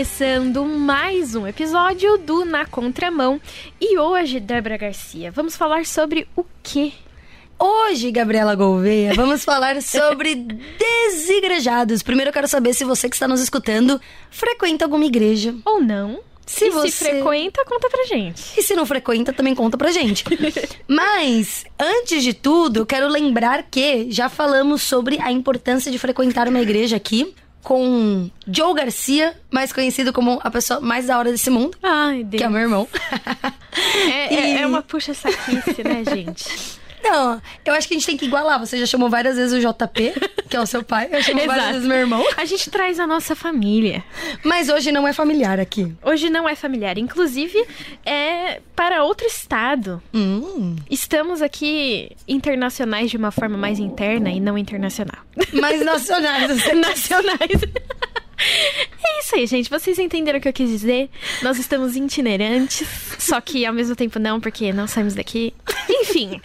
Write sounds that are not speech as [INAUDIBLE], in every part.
começando mais um episódio do Na Contramão. E hoje, Débora Garcia, vamos falar sobre o quê? Hoje, Gabriela Gouveia, vamos falar [LAUGHS] sobre desigrejados. Primeiro eu quero saber se você que está nos escutando frequenta alguma igreja. Ou não. Se e você se frequenta, conta pra gente. E se não frequenta, também conta pra gente. [LAUGHS] Mas, antes de tudo, eu quero lembrar que já falamos sobre a importância de frequentar uma igreja aqui com Joe Garcia, mais conhecido como a pessoa mais da hora desse mundo, Ai, Deus. que é meu irmão. [LAUGHS] É, é- E- é uma puxa-saquice, né, gente? [LAUGHS] Não, eu acho que a gente tem que igualar. Você já chamou várias vezes o JP, que é o seu pai. Eu chamo várias Exato. vezes meu irmão. A gente traz a nossa família. Mas hoje não é familiar aqui. Hoje não é familiar, inclusive é para outro estado. Hum. Estamos aqui internacionais de uma forma mais interna e não internacional. Mas nacionais. [LAUGHS] Nacionais. [LAUGHS] [LAUGHS] [LAUGHS] É isso aí, gente. Vocês entenderam o que eu quis dizer? Nós estamos itinerantes, só que ao mesmo tempo não, porque não saímos daqui. Enfim.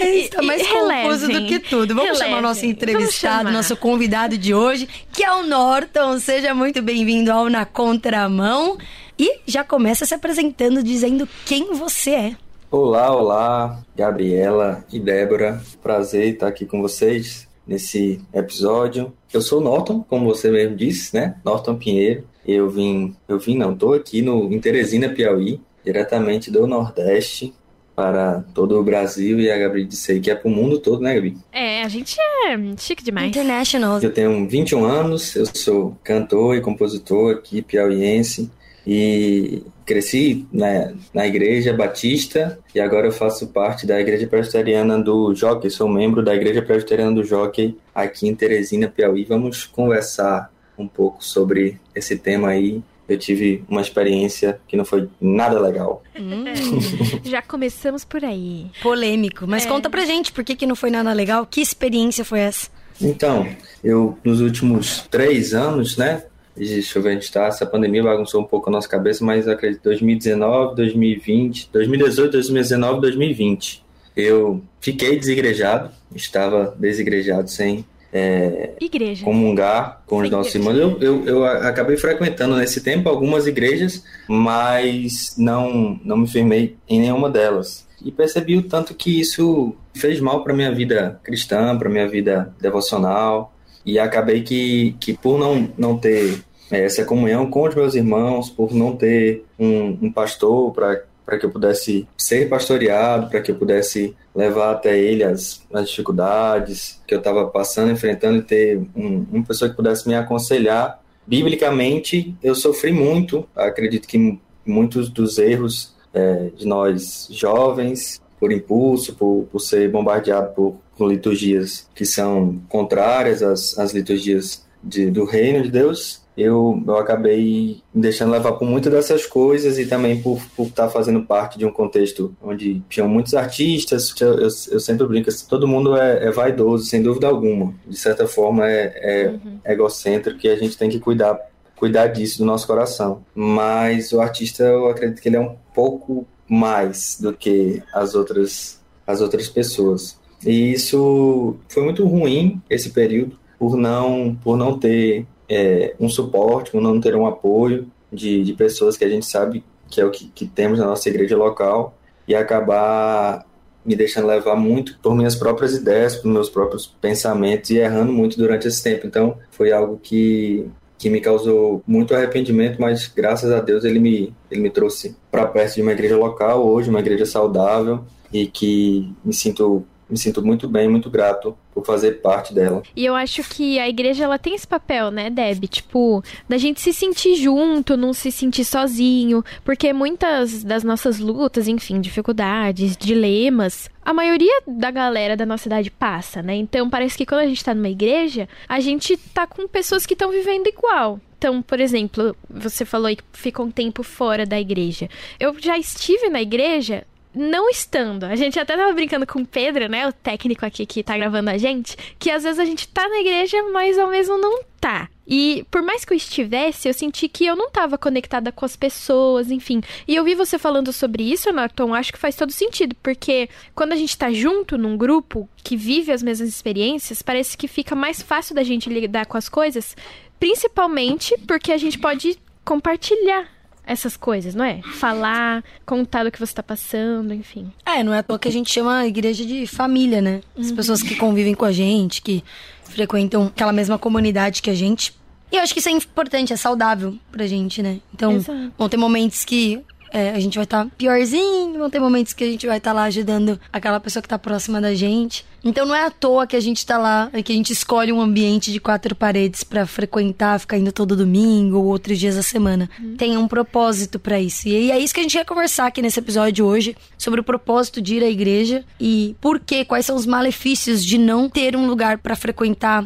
Está mais E- e confuso do relevem. que tudo. Vamos chamar o nosso Relevem. entrevistado, nosso convidado de hoje, que é o Norton. Seja muito bem-vindo ao Na Contramão. E já começa se apresentando, dizendo quem você é. Olá, olá, Gabriela e Débora. Prazer estar aqui com vocês nesse episódio. Eu sou o Norton, como você mesmo disse, né? Norton Pinheiro. Eu vim, eu vim não, tô aqui no em Teresina, Piauí, diretamente do Nordeste para todo o Brasil e a Gabi disse aí que é para o mundo todo, né, Gabi? É, a gente é chique demais. International. Eu tenho 21 anos, eu sou cantor e compositor aqui piauiense e cresci na, na igreja batista e agora eu faço parte da igreja presbiteriana do Jockey, sou membro da igreja presbiteriana do Jockey aqui em Teresina, Piauí. Vamos conversar um pouco sobre esse tema aí. Eu tive uma experiência que não foi nada legal. Hum, [LAUGHS] Já começamos por aí. polêmico. Mas É. conta pra gente por que, que não foi nada legal. Que experiência foi essa? Então, eu nos últimos três anos, né? Deixa eu ver, a gente tá, essa pandemia bagunçou um pouco a nossa cabeça, mas acredito 2019, 2020, 2018, 2019, 2020. Eu fiquei desigrejado, estava desigrejado sem é, Igreja. comungar com os nossos irmãos. Eu, eu, eu acabei frequentando nesse tempo algumas igrejas, mas não, não me firmei em nenhuma delas. E percebi o tanto que isso fez mal para minha vida cristã, para minha vida devocional. E acabei que, que por não, não ter essa comunhão com os meus irmãos, por não ter um, um pastor para para que eu pudesse ser pastoreado, para que eu pudesse levar até ele as, as dificuldades que eu estava passando, enfrentando e ter um, uma pessoa que pudesse me aconselhar. Biblicamente, eu sofri muito, acredito que muitos dos erros eh, de nós jovens, por impulso, por, por ser bombardeado por, por liturgias que são contrárias às, às liturgias de, do reino de Deus, eu, eu acabei me deixando levar por muitas dessas coisas e também por, por estar fazendo parte de um contexto onde tinham muitos artistas. Eu, eu, eu sempre brinco, assim, todo mundo é, é vaidoso, sem dúvida alguma. De certa forma, é, é Uhum. egocêntrico e a gente tem que cuidar, cuidar disso do nosso coração. Mas o artista, eu acredito que ele é um pouco mais do que as outras, as outras pessoas. E isso foi muito ruim, esse período, por não, por não ter é, um suporte, por não ter um apoio de, de pessoas que a gente sabe que é o que, que temos na nossa igreja local e acabar me deixando levar muito por minhas próprias ideias, por meus próprios pensamentos e errando muito durante esse tempo. Então, foi algo que, que me causou muito arrependimento, mas graças a Deus ele me, ele me trouxe para perto de uma igreja local, hoje, uma igreja saudável e que me sinto, me sinto muito bem, muito grato por fazer parte dela. E eu acho que a igreja ela tem esse papel, né, Deb? Tipo, da gente se sentir junto, não se sentir sozinho, porque muitas das nossas lutas, enfim, dificuldades, dilemas, a maioria da galera da nossa idade passa, né? Então parece que quando a gente tá numa igreja, a gente tá com pessoas que estão vivendo igual. Então, por exemplo, você falou que ficou um tempo fora da igreja. Eu já estive na igreja não estando. A gente até tava brincando com o Pedro, né? O técnico aqui que tá gravando a gente, que às vezes a gente tá na igreja, mas ao mesmo não tá. E por mais que eu estivesse, eu senti que eu não tava conectada com as pessoas, enfim. E eu vi você falando sobre isso, Norton, acho que faz todo sentido, porque quando a gente tá junto num grupo que vive as mesmas experiências, parece que fica mais fácil da gente lidar com as coisas, principalmente porque a gente pode compartilhar essas coisas, não é? Falar, contar do que você tá passando, enfim. É, não é à toa que a gente chama a igreja de família, né? As uhum. pessoas que convivem com a gente, que frequentam aquela mesma comunidade que a gente. E eu acho que isso é importante, é saudável pra gente, né? Então, Exato. vão ter momentos que é, a gente vai estar tá piorzinho, vão ter momentos que a gente vai estar tá lá ajudando aquela pessoa que tá próxima da gente. Então não é à toa que a gente tá lá, que a gente escolhe um ambiente de quatro paredes para frequentar, ficar indo todo domingo ou outros dias da semana. Uhum. Tem um propósito para isso. E é isso que a gente quer conversar aqui nesse episódio hoje, sobre o propósito de ir à igreja e por quê, quais são os malefícios de não ter um lugar para frequentar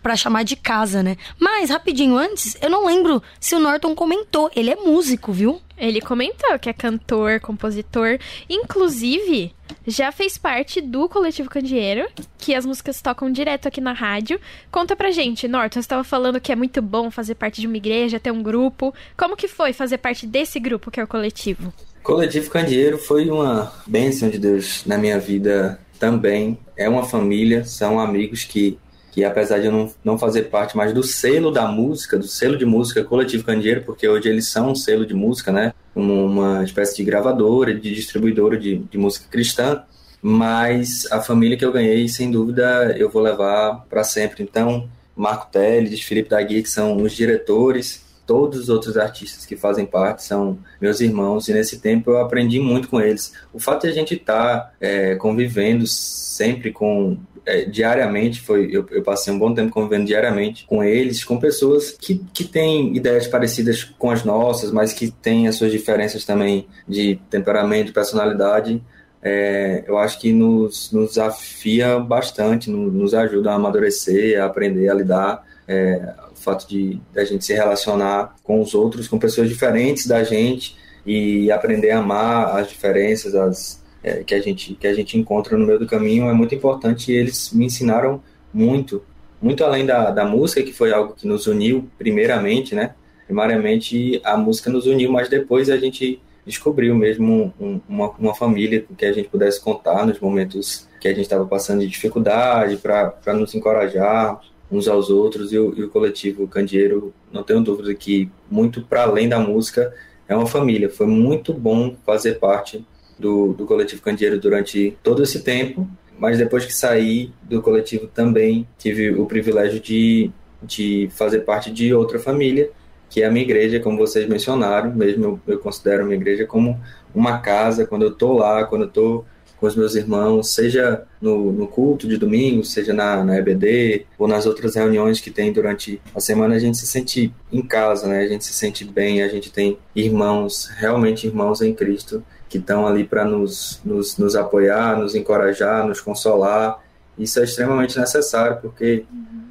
para chamar de casa, né? Mas, rapidinho antes, eu não lembro se o Norton comentou. Ele é músico, viu? Ele comentou que é cantor, compositor, inclusive já fez parte do Coletivo Candeeiro, que as músicas tocam direto aqui na rádio. Conta pra gente, Norton, você estava falando que é muito bom fazer parte de uma igreja, ter um grupo. Como que foi fazer parte desse grupo que é o Coletivo? Coletivo Candeeiro foi uma bênção de Deus na minha vida também. É uma família, são amigos que que apesar de eu não, não fazer parte mais do selo da música, do selo de música Coletivo Candeeiro, porque hoje eles são um selo de música, né? Uma espécie de gravadora, de distribuidora de, de música cristã, mas a família que eu ganhei, sem dúvida, eu vou levar para sempre. Então, Marco Teles, Felipe Dagui, que são os diretores, todos os outros artistas que fazem parte são meus irmãos, e nesse tempo eu aprendi muito com eles. O fato de a gente estar tá, é, convivendo sempre com é, diariamente, foi eu, eu, passei um bom tempo convivendo diariamente com eles, com pessoas que, que têm ideias parecidas com as nossas, mas que têm as suas diferenças também de temperamento, de personalidade. É, eu acho que nos, nos afia bastante, nos, nos ajuda a amadurecer, a aprender a lidar. É, o fato de, a gente se relacionar com os outros, com pessoas diferentes da gente e aprender a amar as diferenças, as, é, que, a gente, que a gente encontra no meio do caminho é muito importante e eles me ensinaram muito, muito além da, da música, que foi algo que nos uniu primeiramente, né? Primariamente a música nos uniu, mas depois a gente descobriu mesmo um, uma, uma família que a gente pudesse contar nos momentos que a gente estava passando de dificuldade, para nos encorajar uns aos outros. E o, e o coletivo Candeeiro, não tenho dúvida que, muito para além da música, é uma família. Foi muito bom fazer parte do, do coletivo Candeeiro durante todo esse tempo, mas depois que saí do coletivo também tive o privilégio de, de fazer parte de outra família, que é a minha igreja, como vocês mencionaram, mesmo eu, eu considero a minha igreja como uma casa, quando eu estou lá, quando eu estou com os meus irmãos, seja no, no, culto de domingo, seja na, na EBD ou nas outras reuniões que tem durante a semana, a gente se sente em casa, né? A gente se sente bem, a gente tem irmãos, realmente irmãos em Cristo, que estão ali para nos, nos, nos, apoiar, nos encorajar, nos consolar. Isso é extremamente necessário, porque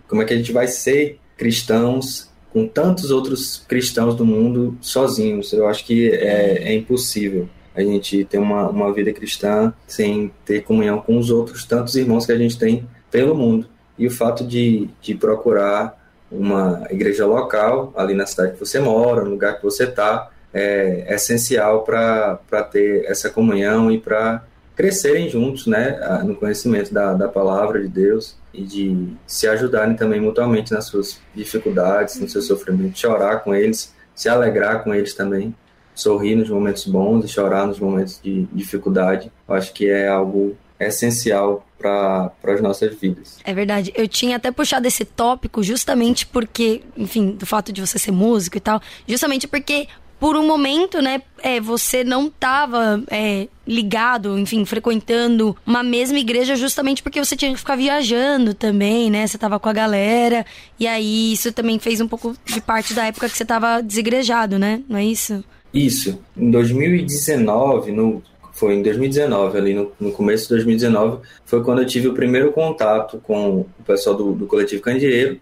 como é que a gente vai ser cristãos com tantos outros cristãos do mundo sozinhos? Eu acho que é, é impossível a gente ter uma, uma vida cristã sem ter comunhão com os outros tantos irmãos que a gente tem pelo mundo. E o fato de, de procurar uma igreja local, ali na cidade que você mora, no lugar que você está, é, essencial para ter essa comunhão e para crescerem juntos né, no conhecimento da, da palavra de Deus e de se ajudarem também mutuamente nas suas dificuldades, no seu sofrimento, chorar com eles, se alegrar com eles também, sorrir nos momentos bons e chorar nos momentos de dificuldade. Eu acho que é algo essencial para as nossas vidas. É verdade. Eu tinha até puxado esse tópico justamente porque, enfim, do fato de você ser músico e tal, justamente porque por um momento, né, é, você não estava é, ligado, enfim, frequentando uma mesma igreja justamente porque você tinha que ficar viajando também, né? Você tava com a galera, e aí isso também fez um pouco de parte da época que você tava desigrejado, né? Não é isso? Isso. Em 2019, no, foi em 2019, ali no, no começo de 2019, foi quando eu tive o primeiro contato com o pessoal do, do Coletivo Candeeiro,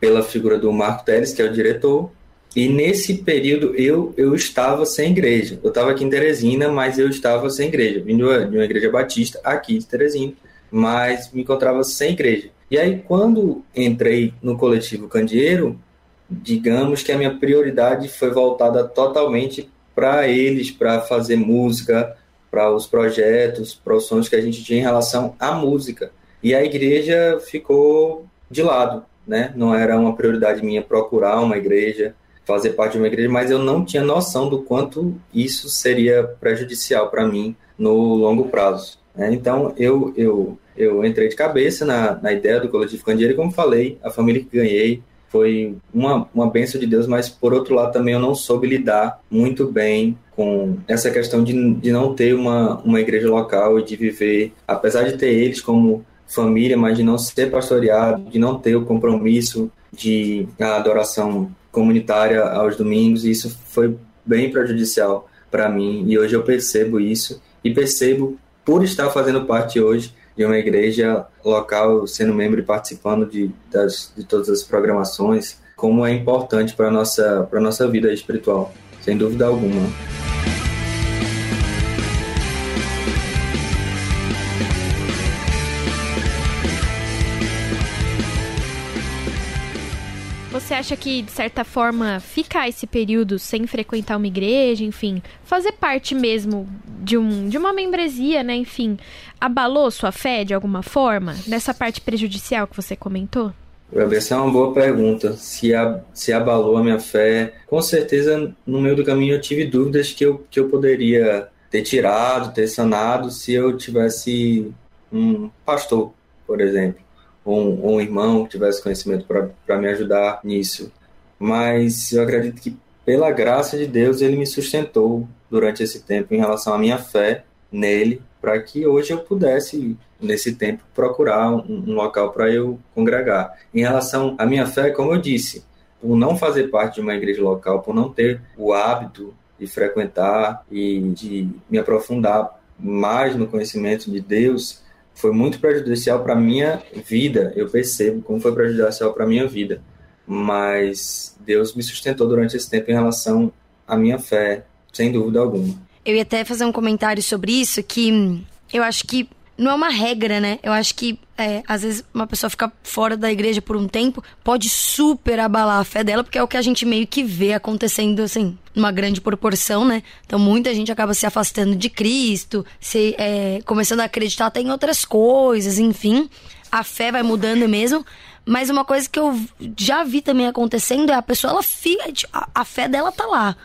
pela figura do Marco Teles, que é o diretor, e nesse período eu, eu estava sem igreja. Eu estava aqui em Teresina, mas eu estava sem igreja. Vim de uma, de uma igreja batista aqui de Teresina, mas me encontrava sem igreja. E aí, quando entrei no coletivo Candeeiro, digamos que a minha prioridade foi voltada totalmente para eles, para fazer música, para os projetos, para os sonhos que a gente tinha em relação à música. E a igreja ficou de lado, né? Não era uma prioridade minha procurar uma igreja, fazer parte de uma igreja, mas eu não tinha noção do quanto isso seria prejudicial para mim no longo prazo. Né? Então, eu, eu, eu entrei de cabeça na, na ideia do Coletivo Candeeiro e, como falei, a família que ganhei foi uma, uma benção de Deus, mas por outro lado também eu não soube lidar muito bem com essa questão de, de não ter uma, uma igreja local e de viver, apesar de ter eles como família, mas de não ser pastoreado, de não ter o compromisso de adoração comunitária aos domingos, e isso foi bem prejudicial para mim, e hoje eu percebo isso, e percebo, por estar fazendo parte hoje de uma igreja local, sendo membro e participando de, das, de todas as programações, como é importante para a nossa, nossa vida espiritual, sem dúvida alguma. Acha que, de certa forma, ficar esse período sem frequentar uma igreja, enfim, fazer parte mesmo de, um, de uma membresia, né, enfim, abalou sua fé de alguma forma? Nessa parte prejudicial que você comentou? Essa é uma boa pergunta. Se, a, se abalou a minha fé, com certeza no meio do caminho eu tive dúvidas que eu, que eu poderia ter tirado, ter sanado se eu tivesse um pastor, por exemplo ou um, ou um irmão que tivesse conhecimento para me ajudar nisso. Mas eu acredito que, pela graça de Deus, ele me sustentou durante esse tempo em relação à minha fé nele, para que hoje eu pudesse, nesse tempo, procurar um, um local para eu congregar. Em relação à minha fé, como eu disse, por não fazer parte de uma igreja local, por não ter o hábito de frequentar e de me aprofundar mais no conhecimento de Deus, foi muito prejudicial para minha vida. Eu percebo como foi prejudicial para minha vida. Mas Deus me sustentou durante esse tempo em relação à minha fé, sem dúvida alguma. Eu ia até fazer um comentário sobre isso que eu acho que não é uma regra, né? Eu acho que é, às vezes uma pessoa ficar fora da igreja por um tempo pode super abalar a fé dela, porque é o que a gente meio que vê acontecendo, assim, numa grande proporção, né? Então muita gente acaba se afastando de Cristo, se é, começando a acreditar até em outras coisas, enfim. A fé vai mudando mesmo. Mas uma coisa que eu já vi também acontecendo é a pessoa, ela fica. A, a fé dela tá lá.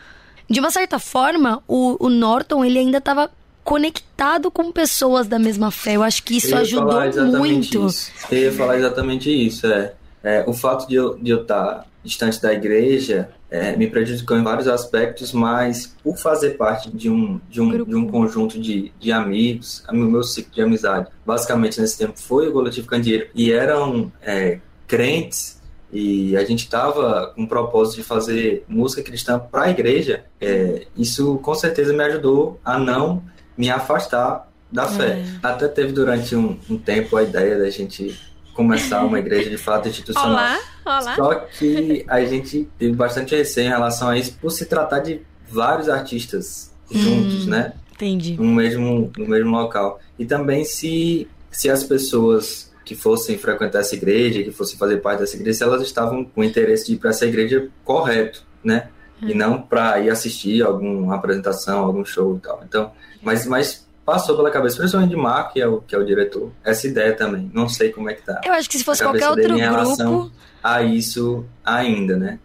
De uma certa forma, o, o Norton, ele ainda tava conectado com pessoas da mesma fé. Eu acho que isso ajudou muito. Isso. Eu ia falar exatamente isso. É, é o fato de eu, de eu estar tá distante da igreja é, me prejudicou em vários aspectos, mas por fazer parte de um, de um, de um conjunto de, de amigos, o meu ciclo de amizade, basicamente nesse tempo foi o Coletivo Candeeiro, e eram é, crentes e a gente estava com o propósito de fazer música cristã para a igreja, é, isso com certeza me ajudou a não me afastar da fé. É. Até teve durante um, um, tempo a ideia da gente começar uma igreja de fato institucional. Olá, olá. Só que a gente teve bastante receio em relação a isso por se tratar de vários artistas juntos, hum, né? Entendi. No mesmo, no mesmo local. E também se, se as pessoas que fossem frequentar essa igreja, que fossem fazer parte dessa igreja, se elas estavam com interesse de ir para essa igreja correto, né? E hum. não para ir assistir alguma apresentação, algum show e tal. Então, mas, mas passou pela cabeça, principalmente de Marco, que é, o, que é o diretor, essa ideia também. Não sei como é que tá. Eu acho que se fosse qualquer outro grupo. A isso ainda, né?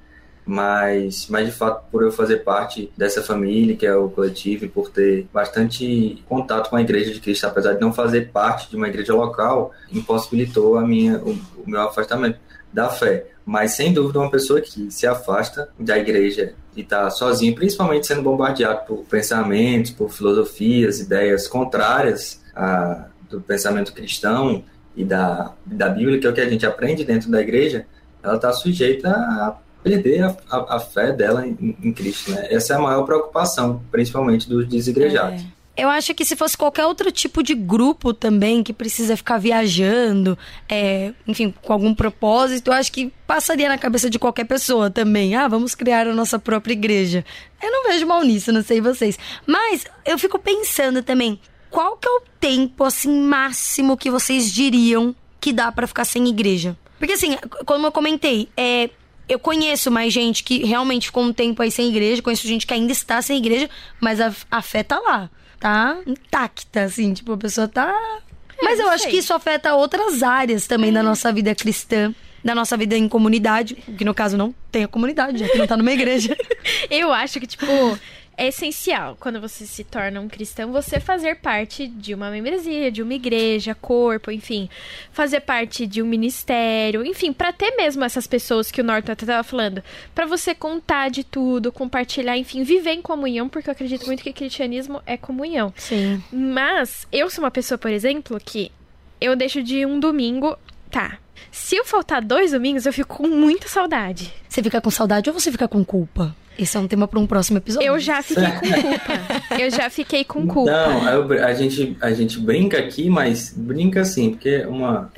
Mas, mas de fato, por eu fazer parte dessa família, que é o coletivo, e por ter bastante contato com a Igreja de Cristo, apesar de não fazer parte de uma igreja local, impossibilitou a minha, o, o meu afastamento da fé. Mas sem dúvida, uma pessoa que se afasta da igreja e está sozinho, principalmente sendo bombardeado por pensamentos, por filosofias, ideias contrárias a, do pensamento cristão e da, da Bíblia, que é o que a gente aprende dentro da igreja, ela está sujeita a perder a, a, a fé dela em, em, Cristo. Né? Essa é a maior preocupação, principalmente dos desigrejados. É. Eu acho que se fosse qualquer outro tipo de grupo também que precisa ficar viajando, é, enfim, com algum propósito, eu acho que passaria na cabeça de qualquer pessoa também. Ah, vamos criar a nossa própria igreja. Eu não vejo mal nisso, não sei vocês. Mas eu fico pensando também, qual que é o tempo assim máximo que vocês diriam que dá para ficar sem igreja? Porque assim, como eu comentei, é, eu conheço mais gente que realmente ficou um tempo aí sem igreja, conheço gente que ainda está sem igreja, mas a, a fé tá lá tá intacta, assim, tipo, a pessoa tá. É, Mas eu acho que isso afeta outras áreas também da nossa vida cristã. da nossa vida em comunidade, que no caso não tem a comunidade, já que não tá numa igreja. [LAUGHS] Eu acho que, tipo, é essencial quando você se torna um cristão você fazer parte de uma membresia, de uma igreja, corpo, enfim, fazer parte de um ministério, enfim, para ter mesmo essas pessoas que o Norton até tava falando, para você contar de tudo, compartilhar, enfim, viver em comunhão, porque eu acredito muito que cristianismo é comunhão. Sim. Mas eu sou uma pessoa, por exemplo, que eu deixo de um domingo, tá? Se eu faltar dois domingos, eu fico com muita saudade. Você fica com saudade ou você fica com culpa? Esse é um tema para um próximo episódio. Eu já fiquei com culpa. Eu já fiquei com culpa. Não, eu, a, gente, a gente brinca aqui, mas brinca assim, porque é uma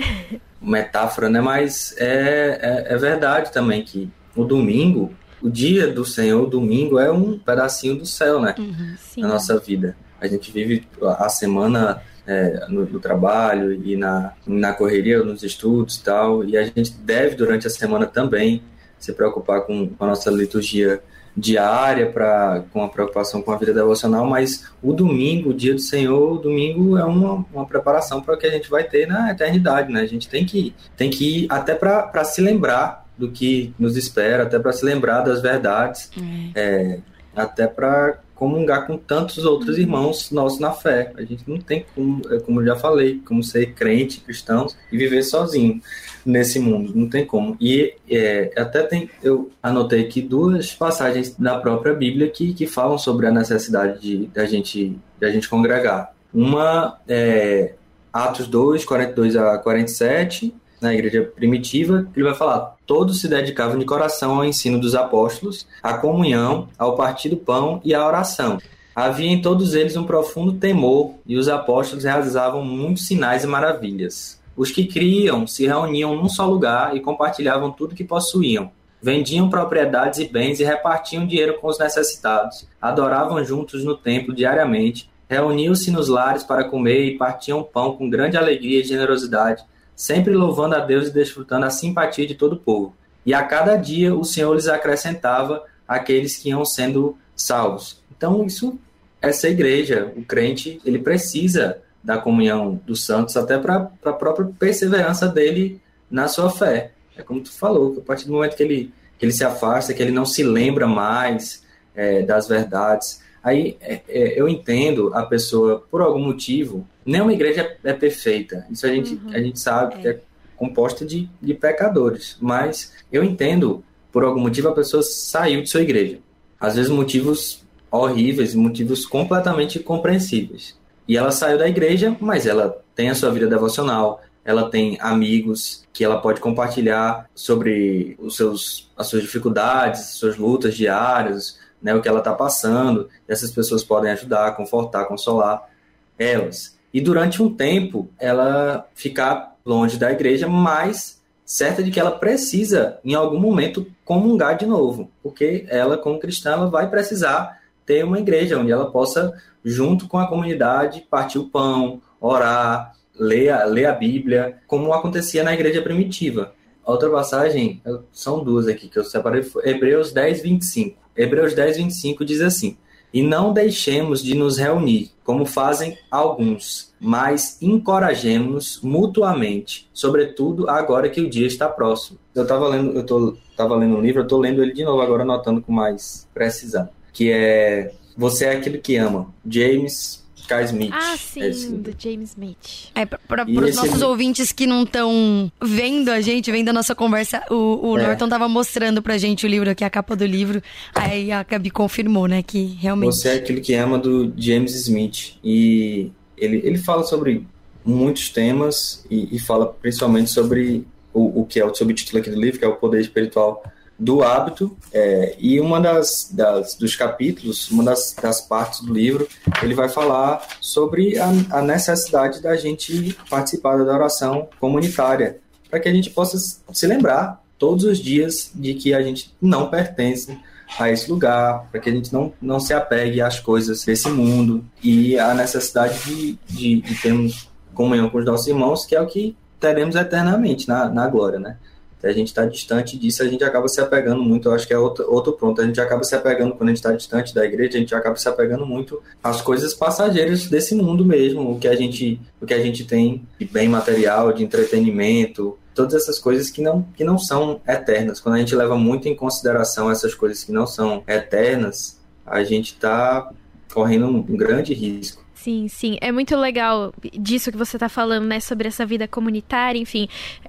metáfora, né? Mas é, é, é verdade também que o domingo, o dia do Senhor, o domingo, é um pedacinho do céu, né? Uhum. Na nossa vida. A gente vive a semana é, no, no, trabalho e na, na correria, nos estudos e tal, e a gente deve, durante a semana também, se preocupar com, com a nossa liturgia diária para com a preocupação com a vida devocional, mas o domingo, o dia do Senhor, o domingo é uma, uma preparação para o que a gente vai ter na eternidade, né? A gente tem que, tem que ir até para se lembrar do que nos espera, até para se lembrar das verdades, é. É, até para comungar com tantos outros uhum. irmãos nossos na fé. A gente não tem como, é, como eu já falei, como ser crente, cristãos e viver sozinho nesse mundo, não tem como. E é, até tem, eu anotei aqui duas passagens da própria Bíblia que, que falam sobre a necessidade de, de, a, gente, de a gente congregar. Uma é Atos 2, 42 a 47, na igreja primitiva, ele vai falar: todos se dedicavam de coração ao ensino dos apóstolos, à comunhão, ao partir do pão e à oração. Havia em todos eles um profundo temor, e os apóstolos realizavam muitos sinais e maravilhas. Os que criam se reuniam num só lugar e compartilhavam tudo que possuíam. Vendiam propriedades e bens e repartiam dinheiro com os necessitados. Adoravam juntos no templo diariamente. Reuniam-se nos lares para comer e partiam pão com grande alegria e generosidade, sempre louvando a Deus e desfrutando a simpatia de todo o povo. E a cada dia o Senhor lhes acrescentava aqueles que iam sendo salvos. Então, isso, essa igreja, o crente, ele precisa da comunhão dos santos até para a própria perseverança dele na sua fé. É como tu falou, que a partir do momento que ele, que ele se afasta, que ele não se lembra mais é, das verdades, aí é, é, eu entendo a pessoa, por algum motivo, Nenhuma igreja é perfeita. Isso a gente, uhum. a gente sabe é. que é composta de, de pecadores. Mas eu entendo, por algum motivo, a pessoa saiu de sua igreja. Às vezes motivos horríveis, motivos completamente compreensíveis. E ela saiu da igreja, mas ela tem a sua vida devocional, ela tem amigos que ela pode compartilhar sobre os seus, as suas dificuldades, suas lutas diárias, né, o que ela está passando. Essas pessoas podem ajudar, confortar, consolar elas e durante um tempo ela ficar longe da igreja, mas certa de que ela precisa, em algum momento, comungar de novo, porque ela, como cristã, ela vai precisar ter uma igreja onde ela possa, junto com a comunidade, partir o pão, orar, ler a, ler a Bíblia, como acontecia na igreja primitiva. Outra passagem, são duas aqui que eu separei, Hebreus 10, 25. Hebreus 10, 25 diz assim: e não deixemos de nos reunir, como fazem alguns, mas encorajemos mutuamente, sobretudo agora que o dia está próximo. Eu estava lendo, eu tô, tava lendo um livro, eu estou lendo ele de novo agora, anotando com mais precisão, que é Você é aquilo que ama, James Sky Smith. Ah, sim, do James Smith. É, para os nossos ouvintes que não estão vendo a gente, vendo a nossa conversa, o, o é. Norton tava mostrando pra gente o livro aqui, a capa do livro. Aí a Gabi confirmou, né, que realmente. Você é aquilo que ama do James Smith. E ele, ele fala sobre muitos temas e, e fala principalmente sobre o, o que é o subtítulo aqui do livro, que é o poder espiritual do hábito é, e uma das, das, dos capítulos, uma das, das, partes do livro, ele vai falar sobre a, a necessidade da gente participar da oração comunitária, para que a gente possa se lembrar todos os dias de que a gente não pertence a esse lugar, para que a gente não, não se apegue às coisas desse mundo e a necessidade de, de, de termos comunhão com os nossos irmãos, que é o que teremos eternamente na, na glória, né? A gente está distante disso, a gente acaba se apegando muito. Eu acho que é outro, outro ponto. A gente acaba se apegando, quando a gente está distante da igreja, a gente acaba se apegando muito às coisas passageiras desse mundo mesmo. O que a gente, o que a gente tem de bem material, de entretenimento, todas essas coisas que não, que não são eternas. Quando a gente leva muito em consideração essas coisas que não são eternas, a gente está correndo um grande risco. Sim, sim. É muito legal disso que você tá falando, né? Sobre essa vida comunitária, enfim.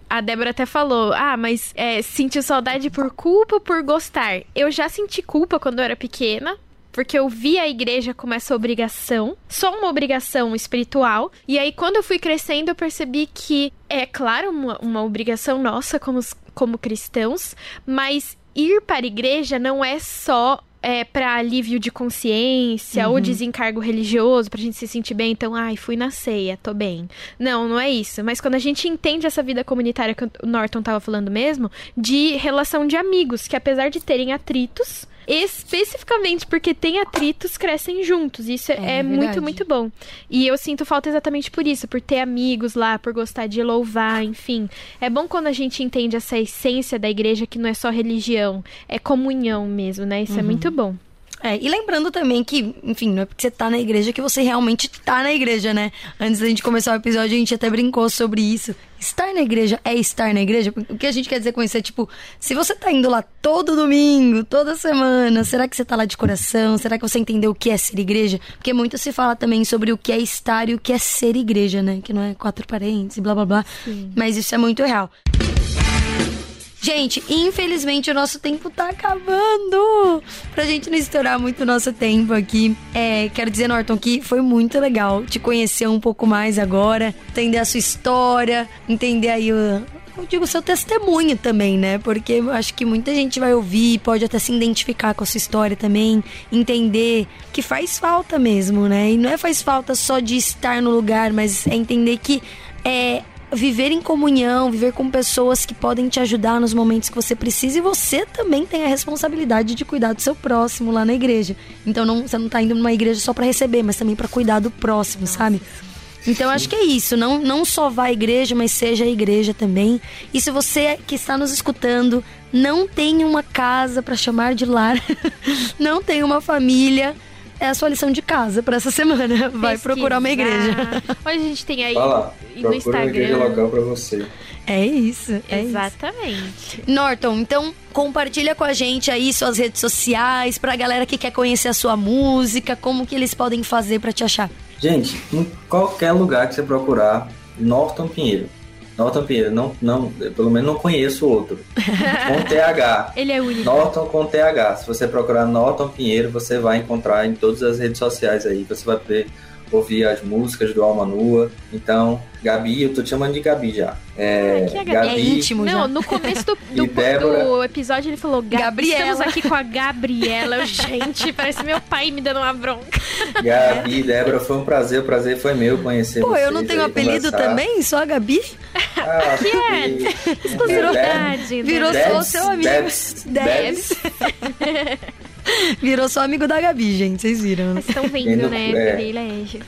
A Débora até falou: ah, mas é, sentiu saudade por culpa por gostar? Eu já senti culpa quando eu era pequena, porque eu vi a igreja como essa obrigação, só uma obrigação espiritual. E aí, quando eu fui crescendo, eu percebi que é, claro, uma, uma obrigação nossa como, como cristãos, mas ir para a igreja não é só é, para alívio de consciência uhum. ou desencargo religioso, pra gente se sentir bem, então, ai, fui na ceia, tô bem. Não, não é isso. Mas quando a gente entende essa vida comunitária que o Norton tava falando mesmo, de relação de amigos, que apesar de terem atritos, especificamente porque tem atritos, crescem juntos. Isso é, é muito, muito bom. E eu sinto falta exatamente por isso, por ter amigos lá, por gostar de louvar, enfim. É bom quando a gente entende essa essência da igreja que não é só religião, é comunhão mesmo, né? Isso é uhum. é muito bom. É, e lembrando também que, enfim, não é porque você tá na igreja que você realmente tá na igreja, né? Antes da gente começar o episódio, a gente até brincou sobre isso. Estar na igreja é estar na igreja? O que a gente quer dizer com isso é tipo, se você tá indo lá todo domingo, toda semana, será que você tá lá de coração? Será que você entendeu o que é ser igreja? Porque muito se fala também sobre o que é estar e o que é ser igreja, né? Que não é quatro parentes e blá blá blá. Sim. Mas isso é muito real. Gente, infelizmente o nosso tempo tá acabando. Pra gente não estourar muito o nosso tempo aqui, é, quero dizer, Norton, que foi muito legal te conhecer um pouco mais agora, entender a sua história, entender aí o, eu digo seu testemunho também, né? Porque eu acho que muita gente vai ouvir, pode até se identificar com a sua história também, entender que faz falta mesmo, né? E não é faz falta só de estar no lugar, mas é entender que é, viver em comunhão, viver com pessoas que podem te ajudar nos momentos que você precisa e você também tem a responsabilidade de cuidar do seu próximo lá na igreja. Então não, você não está indo numa igreja só para receber, mas também para cuidar do próximo, sabe? Então acho que é isso, não, não só vá à igreja, mas seja a igreja também. E se você que está nos escutando não tem uma casa para chamar de lar, [LAUGHS] não tem uma família, é a sua lição de casa para essa semana. [LAUGHS] Vai Pesquisa. procurar uma igreja. Hoje a gente tem aí Fala, no Instagram. Uma igreja local para você. É isso. É Exatamente. Isso. Norton, então compartilha com a gente aí suas redes sociais pra galera que quer conhecer a sua música, como que eles podem fazer para te achar. Gente, em qualquer lugar que você procurar, Norton Pinheiro. Norton Pinheiro, não, não, pelo menos não conheço outro. Com TH. [LAUGHS] Ele é único. Norton com TH. Se você procurar Norton Pinheiro, você vai encontrar em todas as redes sociais aí. Você vai ver ouvir as músicas do Alma Nua. Então, Gabi, eu tô te chamando de Gabi já. É, aqui é Gabi. Gabi. É íntimo Não, já. no começo do, [LAUGHS] do, Débora... do, episódio ele falou Gabriela. Estamos aqui com a Gabriela. gente, parece meu pai me dando uma bronca. Gabi, Débora, foi um prazer. O prazer foi meu conhecer Pô, vocês. Pô, eu não tenho apelido conversar. também? Só a Gabi? Ah, que é? Exclusividade. Virou só seu amigo. Debs. Debs. Debs. [LAUGHS] Virou só amigo da Gabi, gente. Vocês viram. Vocês estão vendo, né? É. Privilégio.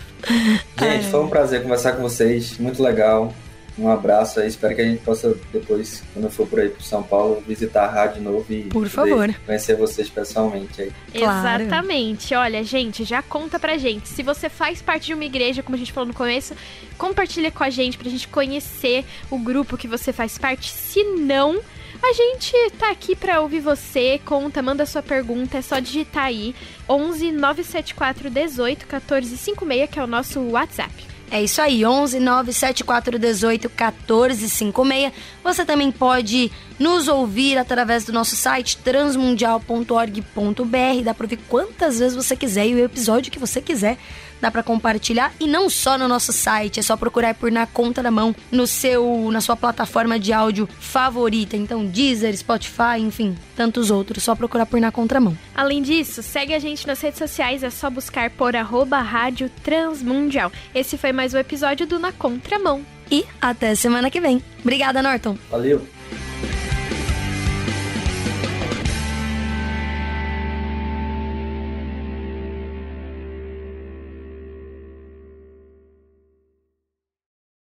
Gente, foi um prazer conversar com vocês. Muito legal. Um abraço aí. Espero que a gente possa, depois, quando eu for por aí pro São Paulo, visitar a rádio de novo e por favor. conhecer vocês pessoalmente aí. Claro. Exatamente. Olha, gente, já conta pra gente. Se você faz parte de uma igreja, como a gente falou no começo, compartilha com a gente pra gente conhecer o grupo que você faz parte. Se não a gente tá aqui para ouvir você, conta, manda sua pergunta, é só digitar aí 11 974 18 14 56, que é o nosso WhatsApp. É isso aí, 11 974 18 14 56. Você também pode nos ouvir através do nosso site transmundial.org.br. Dá para ouvir quantas vezes você quiser e o episódio que você quiser dá para compartilhar e não só no nosso site, é só procurar por Na Conta da Mão no seu na sua plataforma de áudio favorita, então Deezer, Spotify, enfim, tantos outros, só procurar por Na Contramão. Além disso, segue a gente nas redes sociais, é só buscar por arroba rádio transmundial. Esse foi mais um episódio do Na Contramão. E até semana que vem. Obrigada, Norton. Valeu.